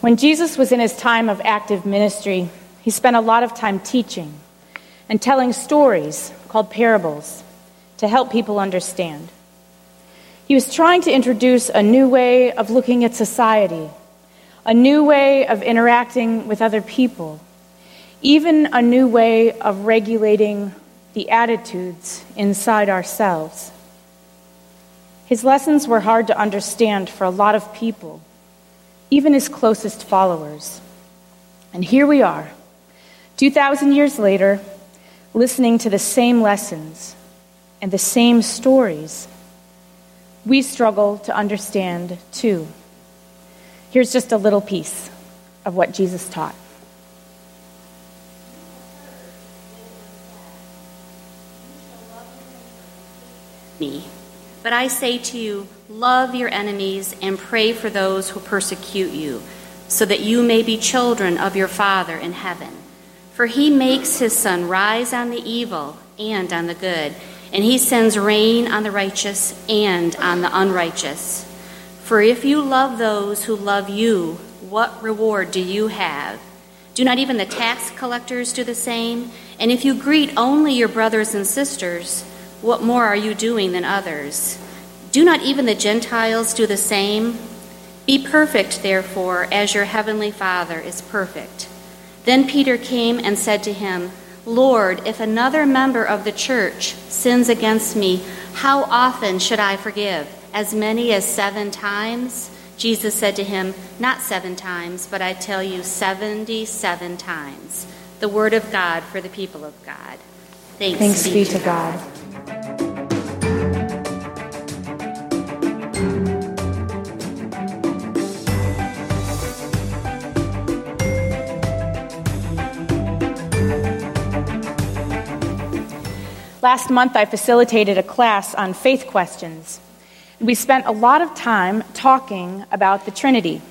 When Jesus was in his time of active ministry, he spent a lot of time teaching and telling stories called parables to help people understand. He was trying to introduce a new way of looking at society, a new way of interacting with other people, even a new way of regulating the attitudes inside ourselves. His lessons were hard to understand for a lot of people even his closest followers. And here we are, 2,000 years later, listening to the same lessons and the same stories. We struggle to understand too. Here's just a little piece of what Jesus taught. Me. But I say to you, love your enemies and pray for those who persecute you, so that you may be children of your Father in heaven. For he makes his sun rise on the evil and on the good, and he sends rain on the righteous and on the unrighteous. For if you love those who love you, what reward do you have? Do not even the tax collectors do the same? And if you greet only your brothers and sisters, what more are you doing than others? Do not even the Gentiles do the same? Be perfect, therefore, as your heavenly Father is perfect. Then Peter came and said to him, Lord, if another member of the church sins against me, how often should I forgive? As many as seven times? Jesus said to him, Not seven times, but I tell you, seventy seven times. The word of God for the people of God. Thanks, Thanks be, be to God. God. Last month, I facilitated a class on faith questions. We spent a lot of time talking about the Trinity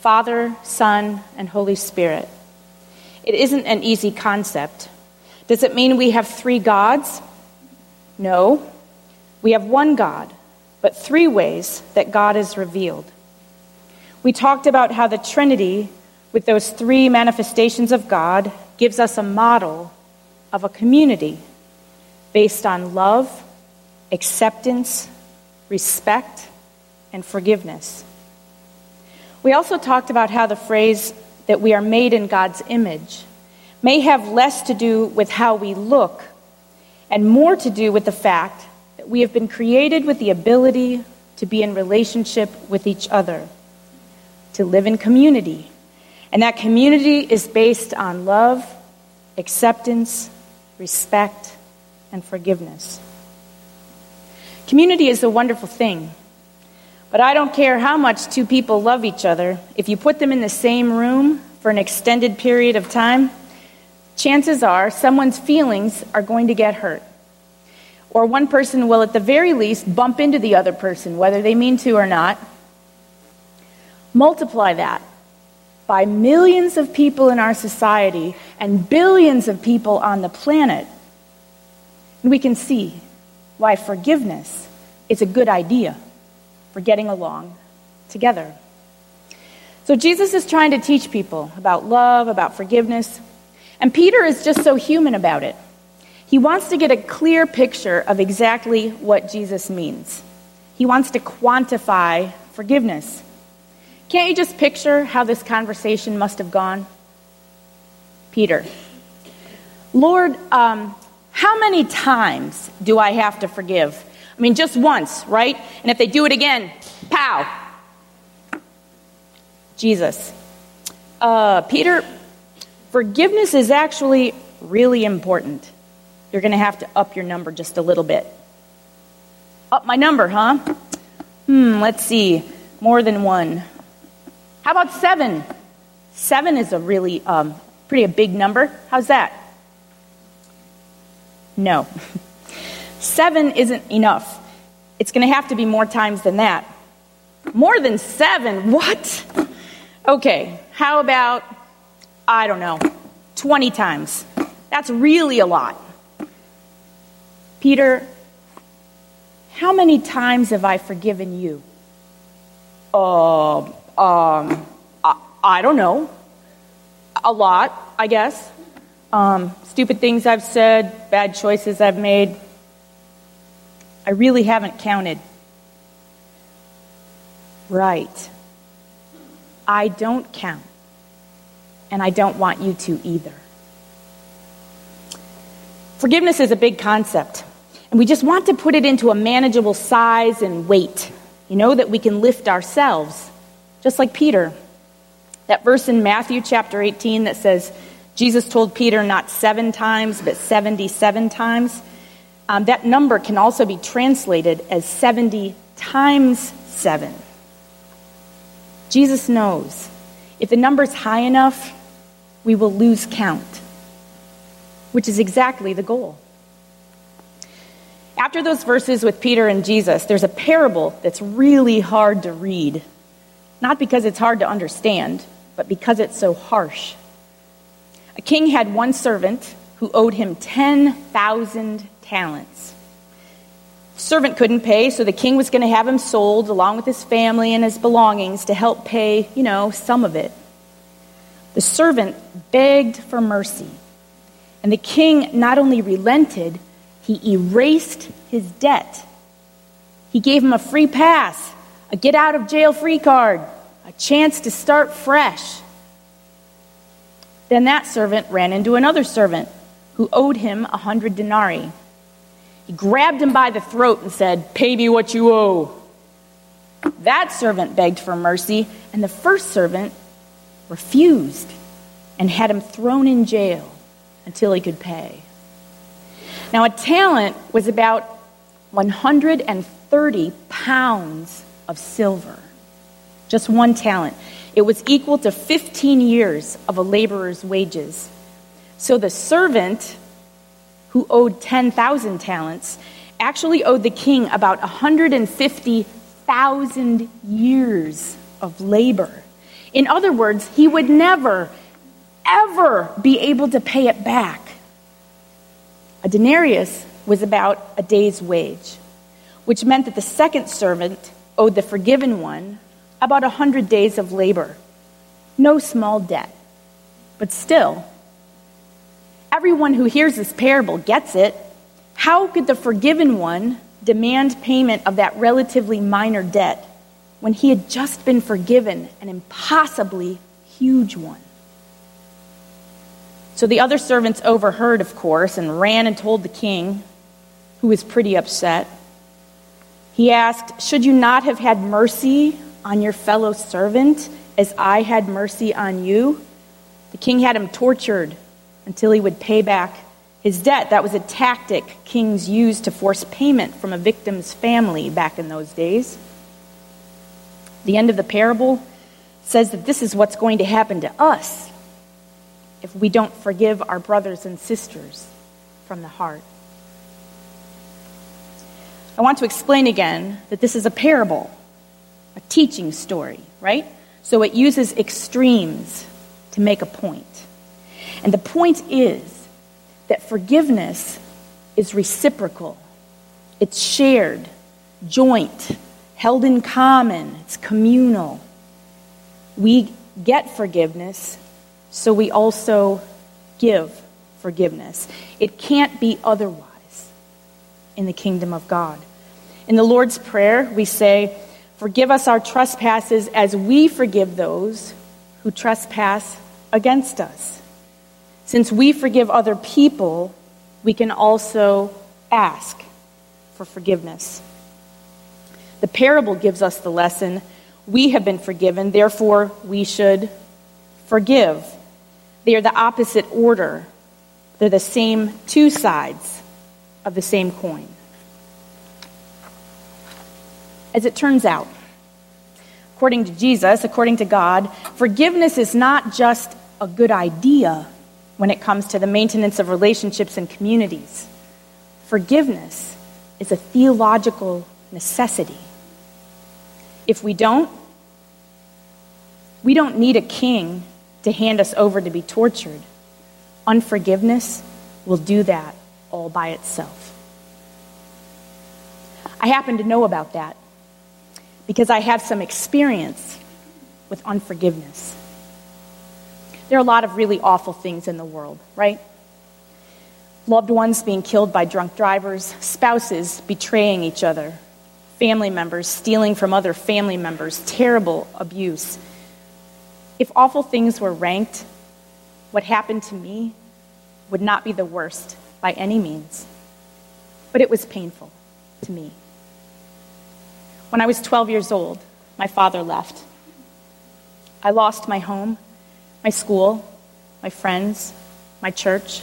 Father, Son, and Holy Spirit. It isn't an easy concept. Does it mean we have three gods? No. We have one God, but three ways that God is revealed. We talked about how the Trinity, with those three manifestations of God, gives us a model of a community based on love, acceptance, respect, and forgiveness. We also talked about how the phrase that we are made in God's image may have less to do with how we look and more to do with the fact that we have been created with the ability to be in relationship with each other, to live in community. And that community is based on love, acceptance, respect, and forgiveness. Community is a wonderful thing, but I don't care how much two people love each other, if you put them in the same room for an extended period of time, chances are someone's feelings are going to get hurt. Or one person will, at the very least, bump into the other person, whether they mean to or not. Multiply that by millions of people in our society and billions of people on the planet we can see why forgiveness is a good idea for getting along together. So Jesus is trying to teach people about love, about forgiveness, and Peter is just so human about it. He wants to get a clear picture of exactly what Jesus means. He wants to quantify forgiveness. Can't you just picture how this conversation must have gone? Peter, Lord, um, how many times do I have to forgive? I mean, just once, right? And if they do it again, pow. Jesus. Uh, Peter, forgiveness is actually really important. You're going to have to up your number just a little bit. Up my number, huh? Hmm, let's see. More than one. How about seven? Seven is a really um, pretty a big number. How's that? No. Seven isn't enough. It's going to have to be more times than that. More than seven? What? Okay, how about, I don't know, 20 times? That's really a lot. Peter, how many times have I forgiven you? Uh, um, I, I don't know. A lot, I guess. Um, stupid things I've said, bad choices I've made. I really haven't counted. Right. I don't count. And I don't want you to either. Forgiveness is a big concept, and we just want to put it into a manageable size and weight, you know, that we can lift ourselves, just like Peter. That verse in Matthew chapter 18 that says, Jesus told Peter not seven times, but 77 times. Um, that number can also be translated as 70 times seven. Jesus knows if the number's high enough, we will lose count which is exactly the goal. After those verses with Peter and Jesus, there's a parable that's really hard to read. Not because it's hard to understand, but because it's so harsh. A king had one servant who owed him 10,000 talents. The servant couldn't pay, so the king was going to have him sold along with his family and his belongings to help pay, you know, some of it. The servant begged for mercy. And the king not only relented, he erased his debt. He gave him a free pass, a get out of jail free card, a chance to start fresh. Then that servant ran into another servant who owed him a hundred denarii. He grabbed him by the throat and said, Pay me what you owe. That servant begged for mercy, and the first servant refused and had him thrown in jail until he could pay. Now, a talent was about 130 pounds of silver. Just one talent. It was equal to 15 years of a laborer's wages. So the servant who owed 10,000 talents actually owed the king about 150,000 years of labor. In other words, he would never ever be able to pay it back. A denarius was about a day's wage, which meant that the second servant owed the forgiven one about a hundred days of labor. No small debt. But still, everyone who hears this parable gets it. How could the forgiven one demand payment of that relatively minor debt when he had just been forgiven an impossibly huge one? So the other servants overheard, of course, and ran and told the king, who was pretty upset. He asked, Should you not have had mercy on your fellow servant as I had mercy on you? The king had him tortured until he would pay back his debt. That was a tactic kings used to force payment from a victim's family back in those days. The end of the parable says that this is what's going to happen to us if we don't forgive our brothers and sisters from the heart. I want to explain again that this is a parable, a teaching story, right? So it uses extremes to make a point. And the point is that forgiveness is reciprocal, it's shared, joint, held in common, it's communal. We get forgiveness so we also give forgiveness. It can't be otherwise in the kingdom of God. In the Lord's Prayer, we say, Forgive us our trespasses as we forgive those who trespass against us. Since we forgive other people, we can also ask for forgiveness. The parable gives us the lesson we have been forgiven, therefore, we should forgive. They are the opposite order, they're the same two sides of the same coin. As it turns out, according to Jesus, according to God, forgiveness is not just a good idea when it comes to the maintenance of relationships and communities. Forgiveness is a theological necessity. If we don't, we don't need a king to hand us over to be tortured. Unforgiveness will do that all by itself. I happen to know about that because I have some experience with unforgiveness. There are a lot of really awful things in the world, right? Loved ones being killed by drunk drivers, spouses betraying each other, family members stealing from other family members, terrible abuse. If awful things were ranked, what happened to me would not be the worst by any means, but it was painful to me. When I was 12 years old, my father left. I lost my home, my school, my friends, my church.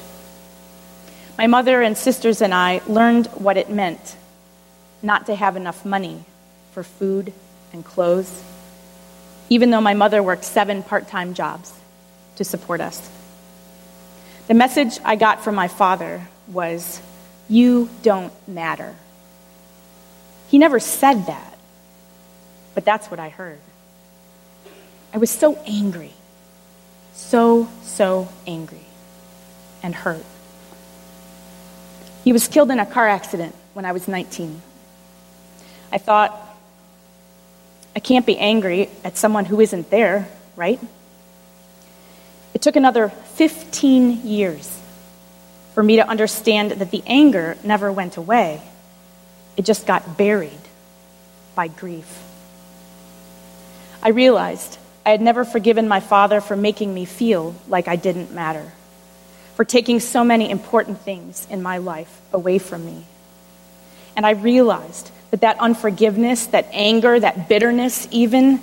My mother and sisters and I learned what it meant not to have enough money for food and clothes, even though my mother worked seven part time jobs to support us. The message I got from my father was, You don't matter. He never said that, but that's what I heard. I was so angry, so, so angry and hurt. He was killed in a car accident when I was 19. I thought, I can't be angry at someone who isn't there, right? It took another 15 years for me to understand that the anger never went away, it just got buried by grief. I realized I had never forgiven my father for making me feel like I didn't matter, for taking so many important things in my life away from me. And I realized that that unforgiveness, that anger, that bitterness, even,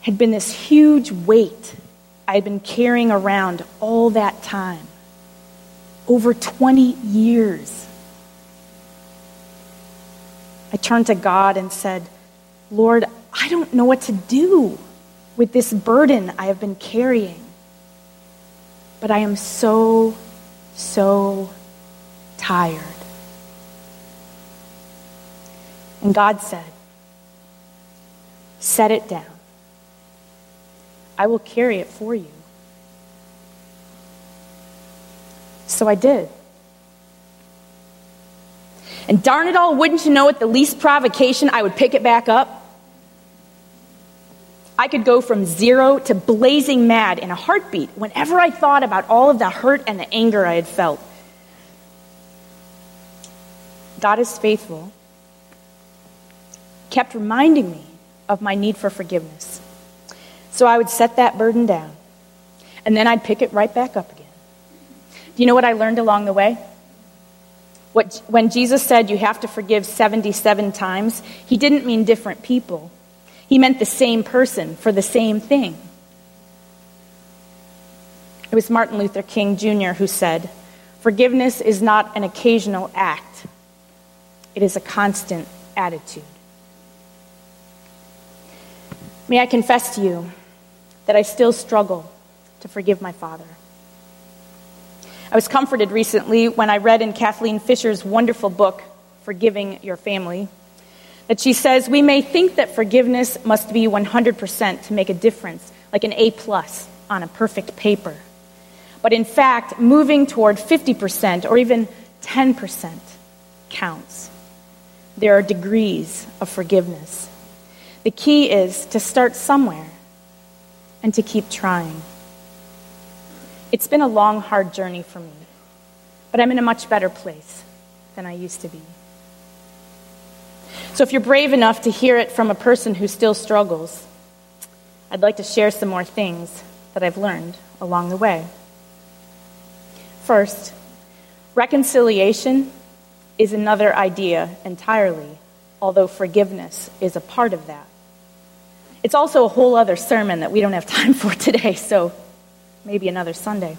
had been this huge weight I had been carrying around all that time over 20 years. I turned to God and said, Lord, I don't know what to do with this burden I have been carrying. But I am so, so tired. And God said, Set it down. I will carry it for you. So I did. And darn it all, wouldn't you know, it, the least provocation, I would pick it back up? I could go from zero to blazing mad in a heartbeat whenever I thought about all of the hurt and the anger I had felt. God is faithful, kept reminding me of my need for forgiveness. So I would set that burden down, and then I'd pick it right back up again. Do you know what I learned along the way? What, when Jesus said you have to forgive 77 times, he didn't mean different people. He meant the same person for the same thing. It was Martin Luther King Jr. who said, Forgiveness is not an occasional act, it is a constant attitude. May I confess to you that I still struggle to forgive my father. I was comforted recently when I read in Kathleen Fischer's wonderful book, Forgiving Your Family, that she says we may think that forgiveness must be 100% to make a difference, like an A plus on a perfect paper. But in fact, moving toward 50% or even 10% counts. There are degrees of forgiveness. The key is to start somewhere and to keep trying. It's been a long, hard journey for me, but I'm in a much better place than I used to be. So if you're brave enough to hear it from a person who still struggles, I'd like to share some more things that I've learned along the way. First, reconciliation is another idea entirely, although forgiveness is a part of that. It's also a whole other sermon that we don't have time for today, so maybe another Sunday.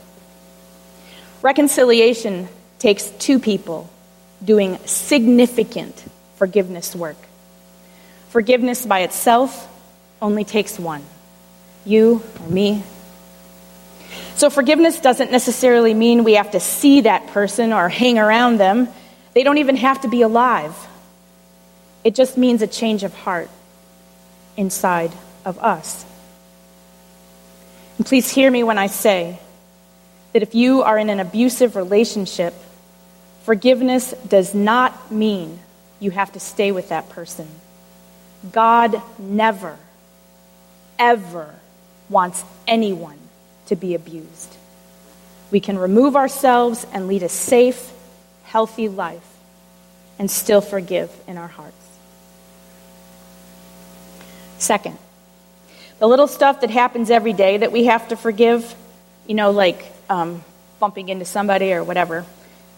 Reconciliation takes two people doing significant forgiveness work. Forgiveness by itself only takes one you or me. So, forgiveness doesn't necessarily mean we have to see that person or hang around them. They don't even have to be alive. It just means a change of heart inside of us. And please hear me when I say that if you are in an abusive relationship, forgiveness does not mean you have to stay with that person. God never, ever wants anyone to be abused. We can remove ourselves and lead a safe, healthy life and still forgive in our hearts. Second, the little stuff that happens every day that we have to forgive, you know, like um, bumping into somebody or whatever,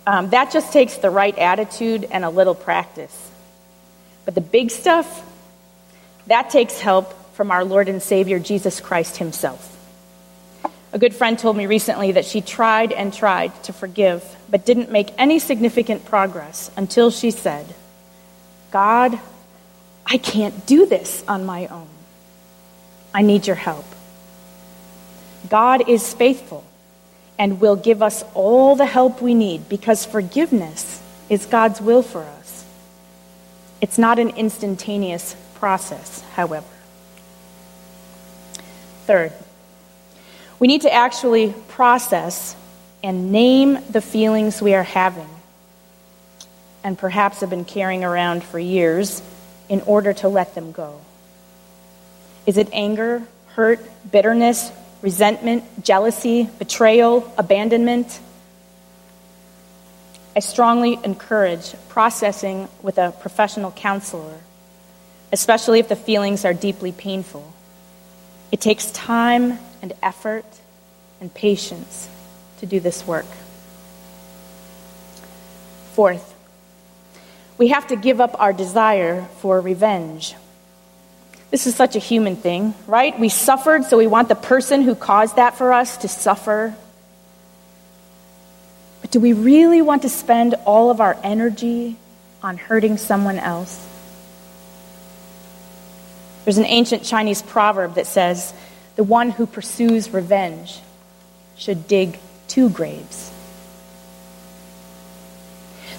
um, that just takes the right attitude and a little practice. But the big stuff, that takes help from our Lord and Savior Jesus Christ Himself. A good friend told me recently that she tried and tried to forgive, but didn't make any significant progress until she said, God, I can't do this on my own. I need your help. God is faithful and will give us all the help we need because forgiveness is God's will for us. It's not an instantaneous process, however. Third, we need to actually process and name the feelings we are having and perhaps have been carrying around for years in order to let them go. Is it anger, hurt, bitterness, resentment, jealousy, betrayal, abandonment? I strongly encourage processing with a professional counselor, especially if the feelings are deeply painful. It takes time and effort and patience to do this work. Fourth, we have to give up our desire for revenge. This is such a human thing, right? We suffered, so we want the person who caused that for us to suffer. But do we really want to spend all of our energy on hurting someone else? There's an ancient Chinese proverb that says, the one who pursues revenge should dig two graves.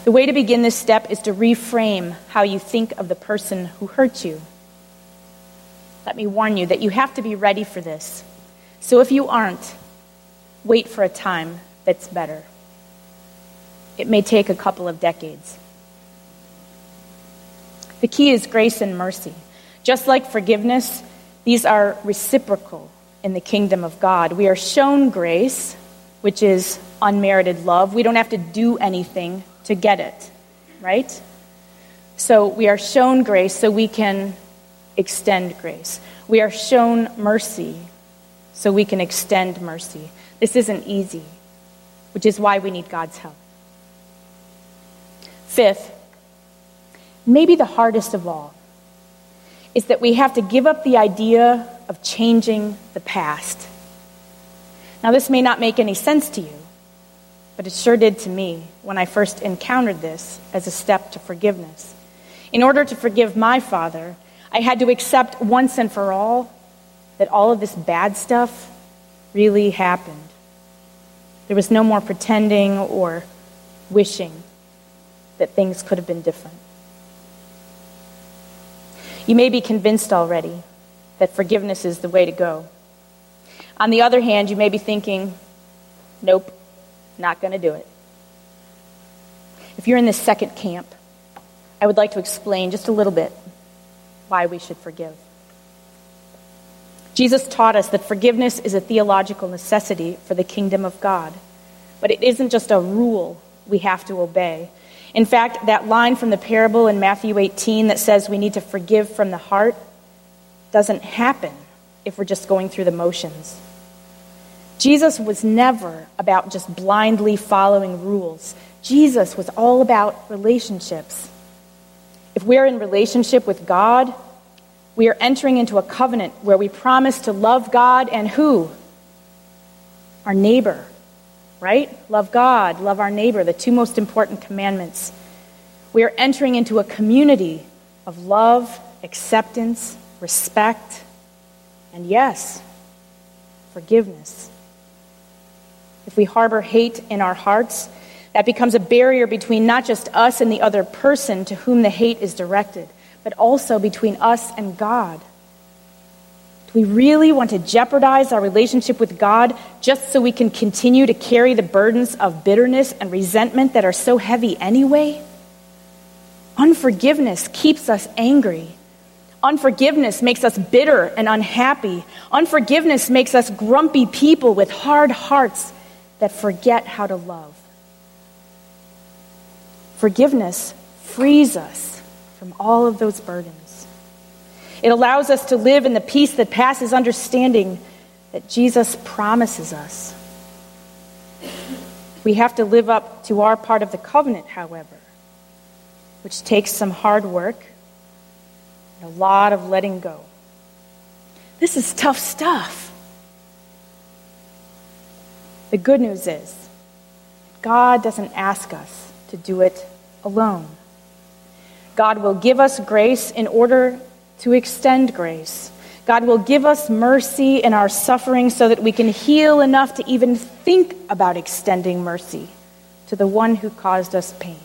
The way to begin this step is to reframe how you think of the person who hurt you. Let me warn you that you have to be ready for this. So if you aren't, wait for a time that's better. It may take a couple of decades. The key is grace and mercy. Just like forgiveness, these are reciprocal in the kingdom of God. We are shown grace, which is unmerited love. We don't have to do anything to get it, right? So we are shown grace so we can extend grace. We are shown mercy so we can extend mercy. This isn't easy, which is why we need God's help. Fifth, maybe the hardest of all, is that we have to give up the idea of changing the past. Now, this may not make any sense to you, but it sure did to me when I first encountered this as a step to forgiveness. In order to forgive my father, I had to accept once and for all that all of this bad stuff really happened. There was no more pretending or wishing that things could have been different. You may be convinced already that forgiveness is the way to go. On the other hand, you may be thinking, nope, not going to do it. If you're in this second camp, I would like to explain just a little bit why we should forgive. Jesus taught us that forgiveness is a theological necessity for the kingdom of God, but it isn't just a rule we have to obey. In fact, that line from the parable in Matthew 18 that says we need to forgive from the heart doesn't happen if we're just going through the motions. Jesus was never about just blindly following rules. Jesus was all about relationships. If we're in relationship with God, we are entering into a covenant where we promise to love God and who? Our neighbor right? Love God, love our neighbor, the two most important commandments. We are entering into a community of love, acceptance, respect, and yes, forgiveness. If we harbor hate in our hearts, that becomes a barrier between not just us and the other person to whom the hate is directed, but also between us and God Do we really want to jeopardize our relationship with God just so we can continue to carry the burdens of bitterness and resentment that are so heavy anyway? Unforgiveness keeps us angry. Unforgiveness makes us bitter and unhappy. Unforgiveness makes us grumpy people with hard hearts that forget how to love. Forgiveness frees us from all of those burdens. It allows us to live in the peace that passes understanding that Jesus promises us. We have to live up to our part of the covenant, however, which takes some hard work and a lot of letting go. This is tough stuff. The good news is, God doesn't ask us to do it alone. God will give us grace in order to extend grace. God will give us mercy in our suffering so that we can heal enough to even think about extending mercy to the one who caused us pain.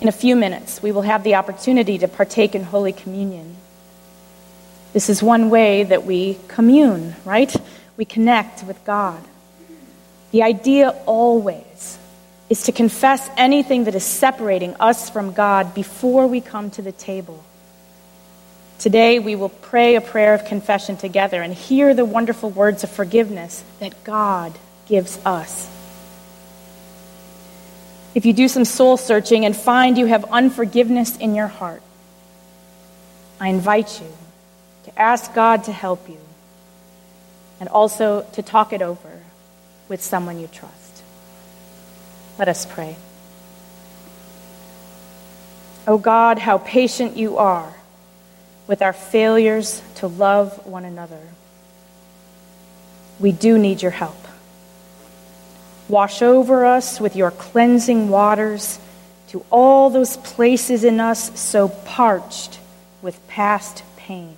In a few minutes, we will have the opportunity to partake in Holy Communion. This is one way that we commune, right? We connect with God. The idea always is to confess anything that is separating us from God before we come to the table. Today, we will pray a prayer of confession together and hear the wonderful words of forgiveness that God gives us. If you do some soul searching and find you have unforgiveness in your heart, I invite you to ask God to help you and also to talk it over with someone you trust. Let us pray. Oh God, how patient you are with our failures to love one another. We do need your help. Wash over us with your cleansing waters to all those places in us so parched with past pain.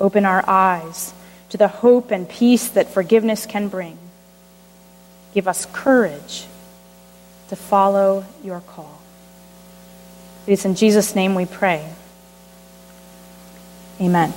Open our eyes to the hope and peace that forgiveness can bring. Give us courage to follow your call. It is in Jesus' name we pray. Amen.